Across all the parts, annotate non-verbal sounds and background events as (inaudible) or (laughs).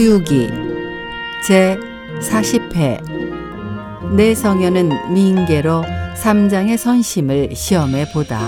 서유기 제 40회 내 성현은 민계로 삼장의 선심을 시험해 보다.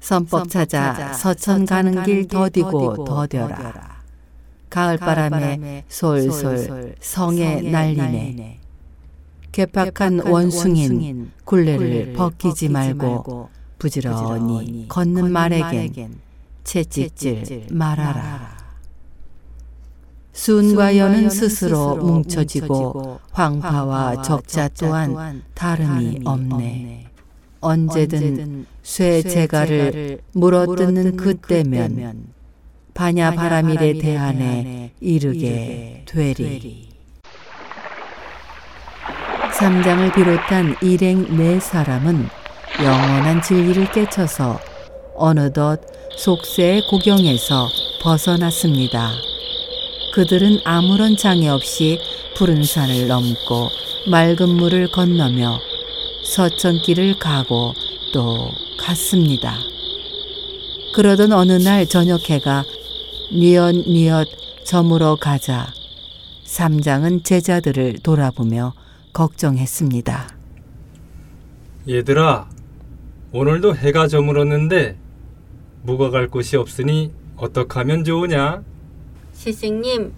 선법 찾아 서천 가는 길 더디고 더뎌라. 가을바람에 솔솔 성에 날리네. 개팍한 원숭인 굴레를 벗기지 말고 부지런히 걷는 말에겐 채찍질 말아라. 순과 연은 스스로 뭉쳐지고 황파와 적자 또한 다름이 없네. 언제든 쇠 제가를 물어뜯는 그때면 반야 바람일에 대한에 이르게 되리. 삼장을 비롯한 일행 네 사람은 영원한 진리를 깨쳐서 어느덧 속세의 고경에서 벗어났습니다. 그들은 아무런 장애 없이 푸른 산을 넘고 맑은 물을 건너며 서천길을 가고 또 갔습니다. 그러던 어느 날 저녁 해가 뉘엿뉘엿 저물어 가자 삼장은 제자들을 돌아보며 걱정했습니다. 얘들아, 오늘도 해가 저물었는데 묵어갈 곳이 없으니 어떻게 하면 좋으냐? 스승님,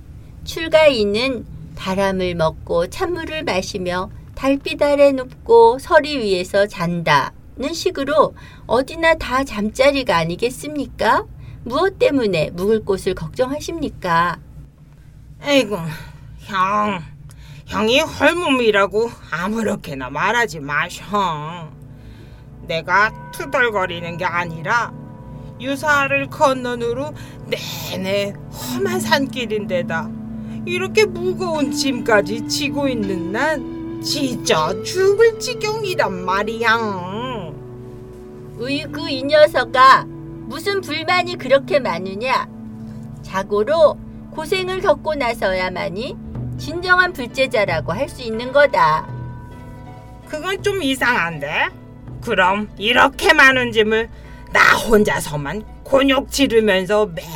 출가인은 바람을 먹고 찬물을 마시며 달빛 아래 눕고 서리 위에서 잔다는 식으로 어디나 다 잠자리가 아니겠습니까? 무엇 때문에 묵을 곳을 걱정하십니까? 아이고, 형. 형이 헐몸이라고 아무렇게나 말하지 마셔. 내가 투덜거리는 게 아니라 유사를 건너누로 내내 험한 산길인데다 이렇게 무거운 짐까지 지고 있는 난 진짜 죽을 지경이란 말이야. 으이그 이 녀석아 무슨 불만이 그렇게 많으냐? 자고로 고생을 겪고 나서야만이 진정한 불제자라고 할 수 있는 거다. 그건 좀 이상한데? 그럼 이렇게 많은 짐을 나 혼자서만 곤욕 치르면서 매일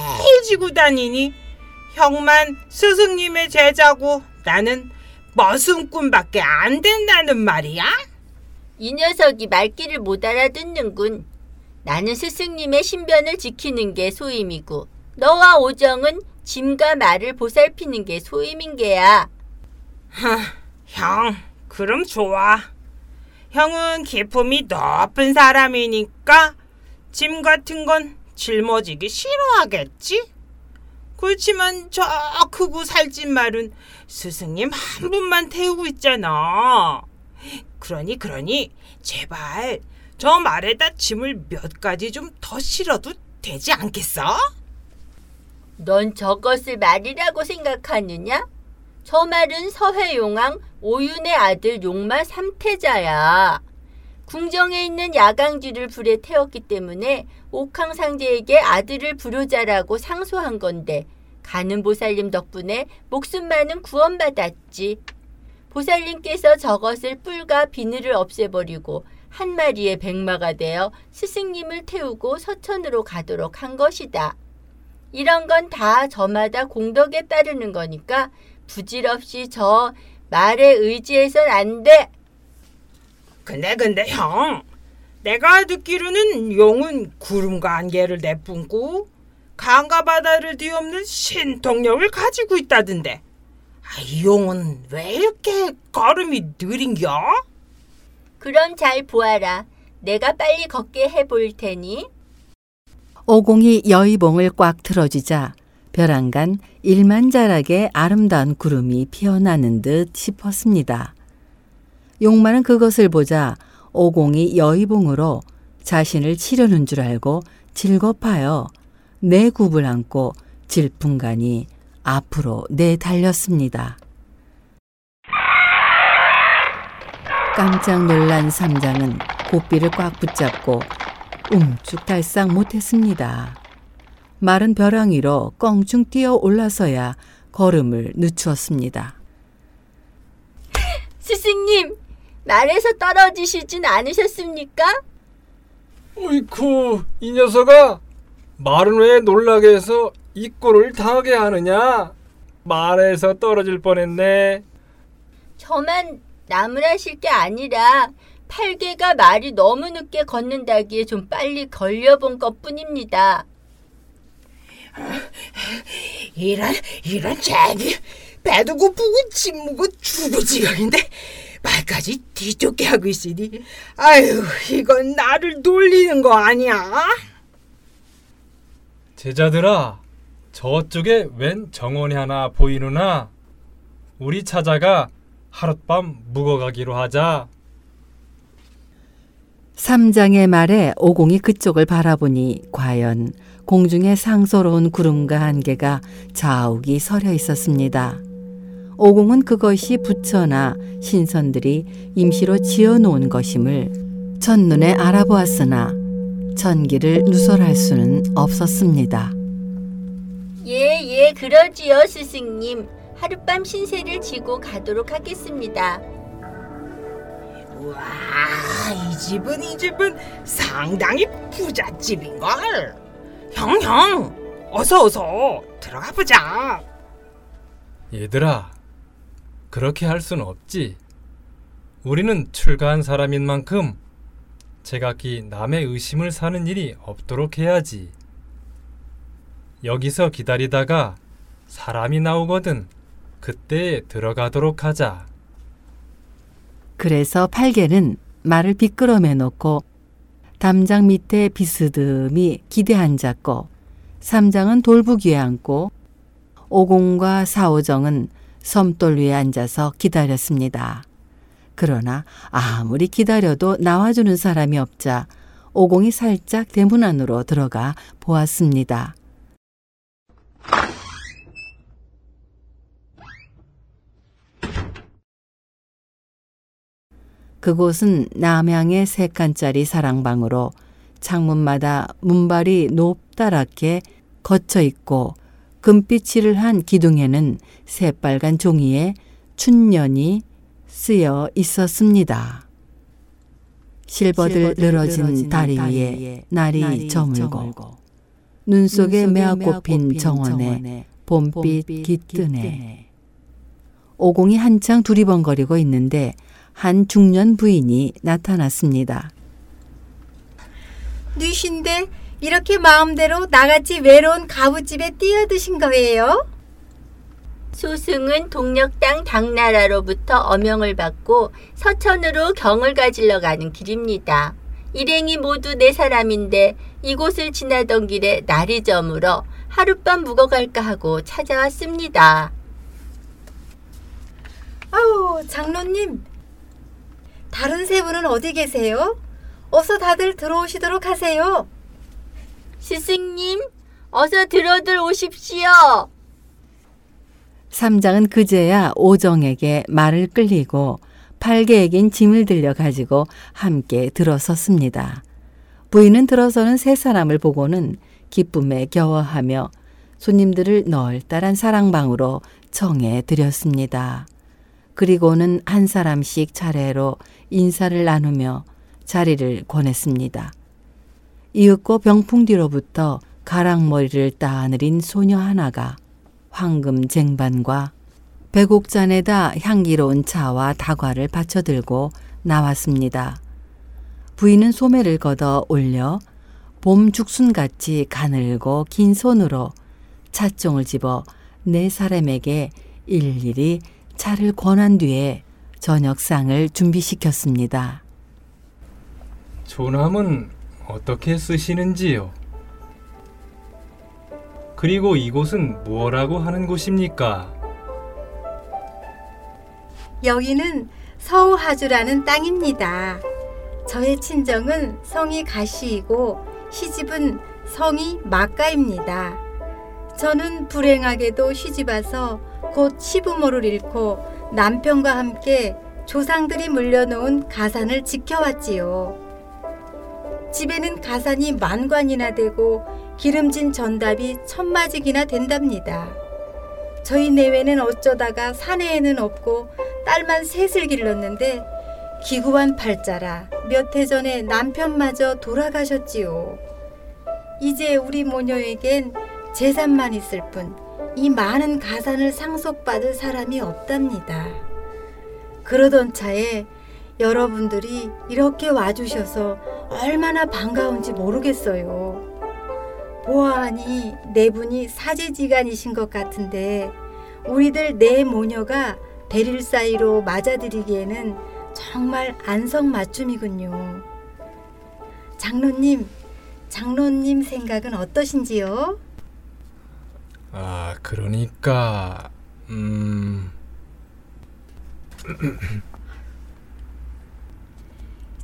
지고 다니니 형만 스승님의 제자고 나는 머슴꾼밖에 안 된다는 말이야? 이 녀석이 말귀를 못 알아듣는군. 나는 스승님의 신변을 지키는 게 소임이고 너와 오정은 짐과 말을 보살피는 게 소임인 게야. 하, 형, 그럼 좋아. 형은 기품이 높은 사람이니까 짐 같은 건 짊어지기 싫어하겠지? 그렇지만 저 크고 살찐 말은 스승님 한 분만 태우고 있잖아. 그러니 그러니 제발 저 말에다 짐을 몇 가지 좀 더 실어도 되지 않겠어? 넌 저것을 말이라고 생각하느냐? 저 말은 서해용왕 오윤의 아들 용마 삼태자야. 궁정에 있는 야강쥐를 불에 태웠기 때문에 옥황상제에게 아들을 부르자라고 상소한 건데 가는 보살님 덕분에 목숨만은 구원받았지. 보살님께서 저것을 뿔과 비늘을 없애버리고 한 마리의 백마가 되어 스승님을 태우고 서천으로 가도록 한 것이다. 이런 건 다 저마다 공덕에 따르는 거니까 부질없이 저 말에 의지해선 안 돼. 근데 근데 형, 내가 듣기로는 용은 구름과 안개를 내뿜고 강과 바다를 뒤엎는 신통력을 가지고 있다던데. 아, 이 용은 왜 이렇게 걸음이 느린겨? 그럼 잘 보아라. 내가 빨리 걷게 해볼 테니. 오공이 여의봉을 꽉 틀어주자 벼랑간 일만자락의 아름다운 구름이 피어나는 듯 싶었습니다. 용마는 그것을 보자 오공이 여의봉으로 자신을 치려는 줄 알고 질겁하여 내 굽을 안고 질풍간이 앞으로 내달렸습니다. 깜짝 놀란 삼장은 고삐를 꽉 붙잡고 움쭉달싹 못했습니다. 마른 벼랑 위로 껑충 뛰어 올라서야 걸음을 늦추었습니다. (laughs) 스승님, 말에서 떨어지시진 않으셨습니까? 어이쿠 이 녀석아 말은 왜 놀라게 해서 이 꼴을 당하게 하느냐 말에서 떨어질 뻔했네 저만 나무라실 게 아니라 팔개가 말이 너무 늦게 걷는다기에 좀 빨리 걸려본 것 뿐입니다. 이런 이런 자기 배도 고프고 침묵고 죽을 지경인데 말까지 뒤쫓게 하고 있으니 아유 이건 나를 놀리는 거 아니야? 제자들아 저쪽에 웬 정원이 하나 보이느나 우리 찾아가 하룻밤 묵어가기로 하자 삼장의 말에 오공이 그쪽을 바라보니 과연 공중에 상서로운 구름과 안개가 자욱이 서려 있었습니다. 오공은 그것이 부처나 신선들이 임시로 지어 놓은 것임을 첫눈에 알아보았으나 전기를 누설할 수는 없었습니다. 예, 예, 그러지요, 스승님. 하룻밤 신세를 지고 가도록 하겠습니다. 와, 이 집은 이 집은 상당히 부잣집인걸. 형, 형, 어서 어서 들어가 보자. 얘들아 그렇게 할순 없지 우리는 출가한 사람인 만큼 제각기 남의 의심을 사는 일이 없도록 해야지 여기서 기다리다가 사람이 나오거든 그때 들어가도록 하자 그래서 팔개는 말을 비끄러매 놓고 담장 밑에 비스듬히 기대 앉았고 삼장은 돌북 위에 앉고 오공과 사오정은 섬돌 위에 앉아서 기다렸습니다. 그러나 아무리 기다려도 나와주는 사람이 없자 오공이 살짝 대문 안으로 들어가 보았습니다. 그곳은 남향의 세 칸짜리 사랑방으로 창문마다 문발이 높다랗게 거쳐 있고 금빛칠을 한 기둥에는 새빨간 종이에 춘년이 쓰여 있었습니다. 실버들 늘어진 다리 위에 날이 저물고 눈 속에 메아 꽃핀 정원에 봄빛 깃드네. 오공이 한창 두리번거리고 있는데 한 중년 부인이 나타났습니다. 누신데 이렇게 마음대로 나같이 외로운 가부집에 뛰어드신 거예요? 소승은 동력당 당나라로부터 어명을 받고 서천으로 경을 가질러 가는 길입니다. 일행이 모두 네 사람인데 이곳을 지나던 길에 날이 저물어 하룻밤 묵어갈까 하고 찾아왔습니다. 아우 장로님 다른 세 분은 어디 계세요? 어서 다들 들어오시도록 하세요. 스승님, 어서 들어들 오십시오. 삼장은 그제야 오정에게 말을 끌리고 팔개에겐 짐을 들려 가지고 함께 들어섰습니다. 부인은 들어서는 세 사람을 보고는 기쁨에 겨워하며 손님들을 널따란 사랑방으로 청해 드렸습니다. 그리고는 한 사람씩 차례로 인사를 나누며 자리를 권했습니다. 이윽고 병풍 뒤로부터 가랑머리를 따느린 소녀 하나가 황금 쟁반과 배곡잔에다 향기로운 차와 다과를 받쳐들고 나왔습니다. 부인은 소매를 걷어 올려 봄 죽순같이 가늘고 긴 손으로 찻종을 집어 네 사람에게 일일이 차를 권한 뒤에 저녁상을 준비시켰습니다. 조남은 어떻게 쓰시는지요? 그리고 이곳은 무엇라고 하는 곳입니까? 여기는 서우하주라는 땅입니다. 저의 친정은 성이 가시이고 시집은 성이 막가입니다. 저는 불행하게도 시집 와서 곧 시부모를 잃고 남편과 함께 조상들이 물려놓은 가산을 지켜왔지요. 집에는 가산이 만관이나 되고 기름진 전답이 천마직이나 된답니다. 저희 내외는 어쩌다가 사내에는 없고 딸만 셋을 길렀는데 기구한 팔자라 몇 해 전에 남편마저 돌아가셨지요. 이제 우리 모녀에겐 재산만 있을 뿐 이 많은 가산을 상속받을 사람이 없답니다. 그러던 차에 여러분들이 이렇게 와주셔서 얼마나 반가운지 모르겠어요. 보아하니 네 분이 사제지간이신 것 같은데 우리들 네 모녀가 대릴 사이로 맞아들이기에는 정말 안성맞춤이군요. 장로님, 장로님 생각은 어떠신지요? 아, 그러니까 음,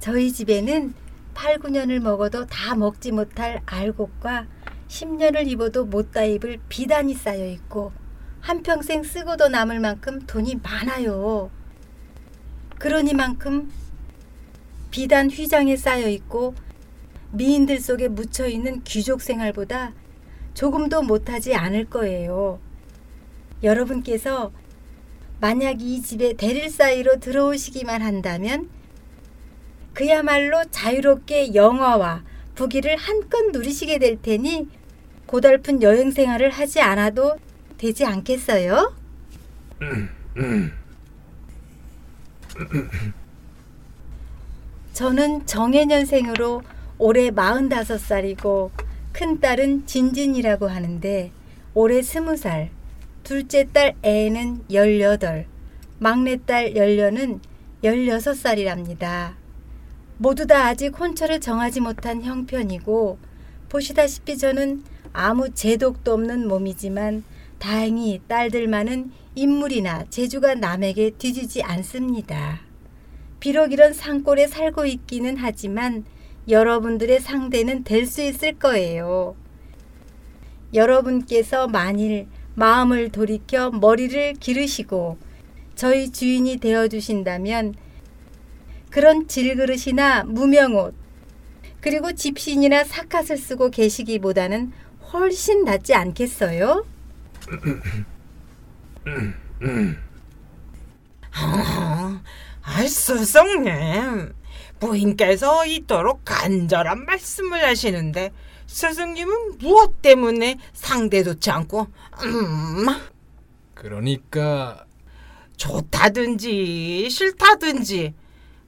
저희 집에는 8, 9년을 먹어도 다 먹지 못할 알곡과 10년을 입어도 못다 입을 비단이 쌓여 있고 한평생 쓰고도 남을 만큼 돈이 많아요. 그러니만큼 비단 휘장에 쌓여 있고 미인들 속에 묻혀 있는 귀족 생활보다 조금도 못하지 않을 거예요. 여러분께서 만약 이 집에 대릴 사이로 들어오시기만 한다면 그야말로 자유롭게 영화와 부귀를 한껏 누리시게 될 테니 고달픈 여행 생활을 하지 않아도 되지 않겠어요? 저는 정해년생으로 올해 45살이고 큰딸은 진진이라고 하는데 올해 20살, 둘째 딸 애는 18, 막내딸 열려는 16살이랍니다. 모두 다 아직 혼처를 정하지 못한 형편이고 보시다시피 저는 아무 제독도 없는 몸이지만 다행히 딸들만은 인물이나 재주가 남에게 뒤지지 않습니다. 비록 이런 산골에 살고 있기는 하지만 여러분들의 상대는 될 수 있을 거예요. 여러분께서 만일 마음을 돌이켜 머리를 기르시고 저희 주인이 되어 주신다면 그런 질그릇이나 무명옷 그리고 집신이나 사갓을 쓰고 계시기보다는 훨씬 낫지 않겠어요? 아, 스승님. 부인께서 이토록 간절한 말씀을 하시는데 스승님은 무엇 때문에 상대 좋지 않고 음, 그러니까 좋다든지 싫다든지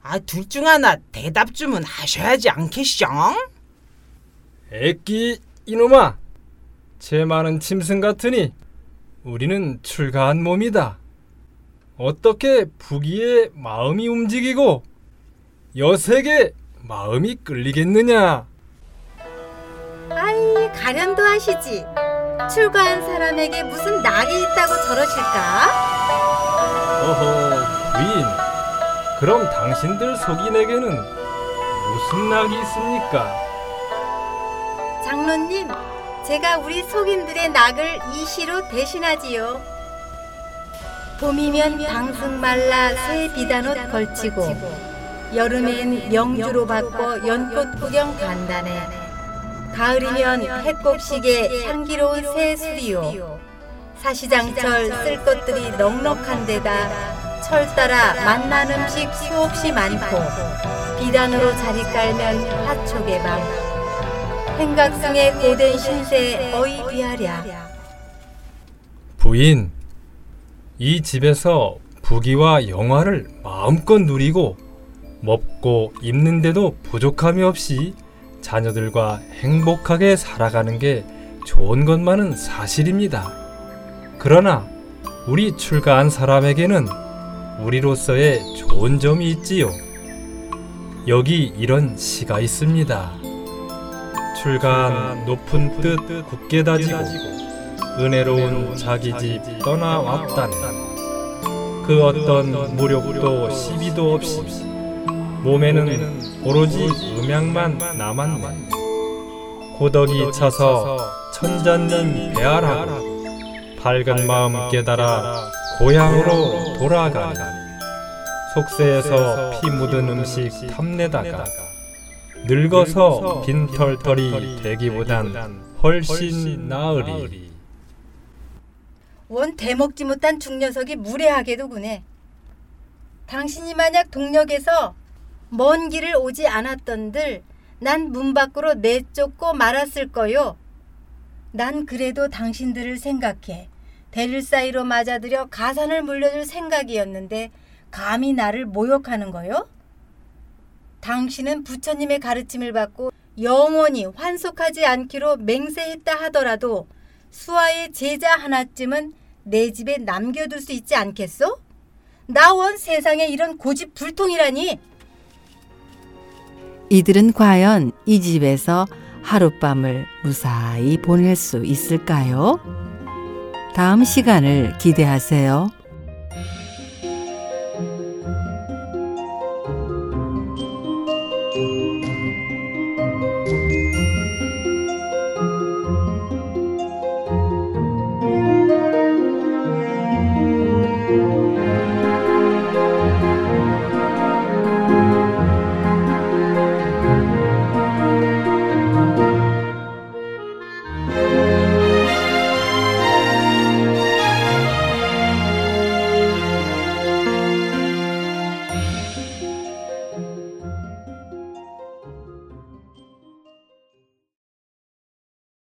아, 둘 중 하나 대답 주문 하셔야지 않겠쇼? 애끼 이놈아, 제 많은 짐승 같으니 우리는 출가한 몸이다. 어떻게 부귀에 마음이 움직이고 여색에 마음이 끌리겠느냐? 아이 가련도 하시지. 출가한 사람에게 무슨 낙이 있다고 저러실까? 어허, 부인. 그럼 당신들 속인에게는 무슨 낙이 있습니까? 장로님, 제가 우리 속인들의 낙을 이 시로 대신하지요. 봄이면 방승 말라 새 비단옷 걸치고 여름엔 명주로 바꿔 연꽃 구경 간다네. 가을이면 해꼽시계 향기로운 새 수리요. 사시장철 쓸 것들이 넉넉한 데다 철 따라 맛난 음식 수없이 많고 비단으로 자리 깔면 화촉의 밤 행각승의 고된 신세에 어이 비하랴 부인, 이 집에서 부귀와 영화를 마음껏 누리고 먹고 입는데도 부족함이 없이 자녀들과 행복하게 살아가는 게 좋은 것만은 사실입니다. 그러나 우리 출가한 사람에게는 우리로서의 좋은 점이 있지요. 여기 이런 시가 있습니다. 출가한 높은 뜻 굳게 다지고 은혜로운 자기 집 떠나왔다네. 그 어떤 무력도 시비도 없이 몸에는 오로지 음양만 남았네. 고덕이 차서 천자님 배하라고 밝은 마음 깨달아 고향으로 돌아가니. 속세에서 피 묻은 음식 탐내다가 늙어서 빈털털이 되기보단 훨씬 나으리. 원 대먹지 못한 중녀석이 무례하게도 구네 당신이 만약 동력에서 먼 길을 오지 않았던들 난 문 밖으로 내쫓고 말았을 거요. 난 그래도 당신들을 생각해 대를 사이로 맞아들여 가산을 물려줄 생각이었는데 감히 나를 모욕하는 거요? 당신은 부처님의 가르침을 받고 영원히 환속하지 않기로 맹세했다 하더라도 수아의 제자 하나쯤은 내 집에 남겨둘 수 있지 않겠소? 나 원 세상에 이런 고집 불통이라니! 이들은 과연 이 집에서 하룻밤을 무사히 보낼 수 있을까요? 다음 시간을 기대하세요.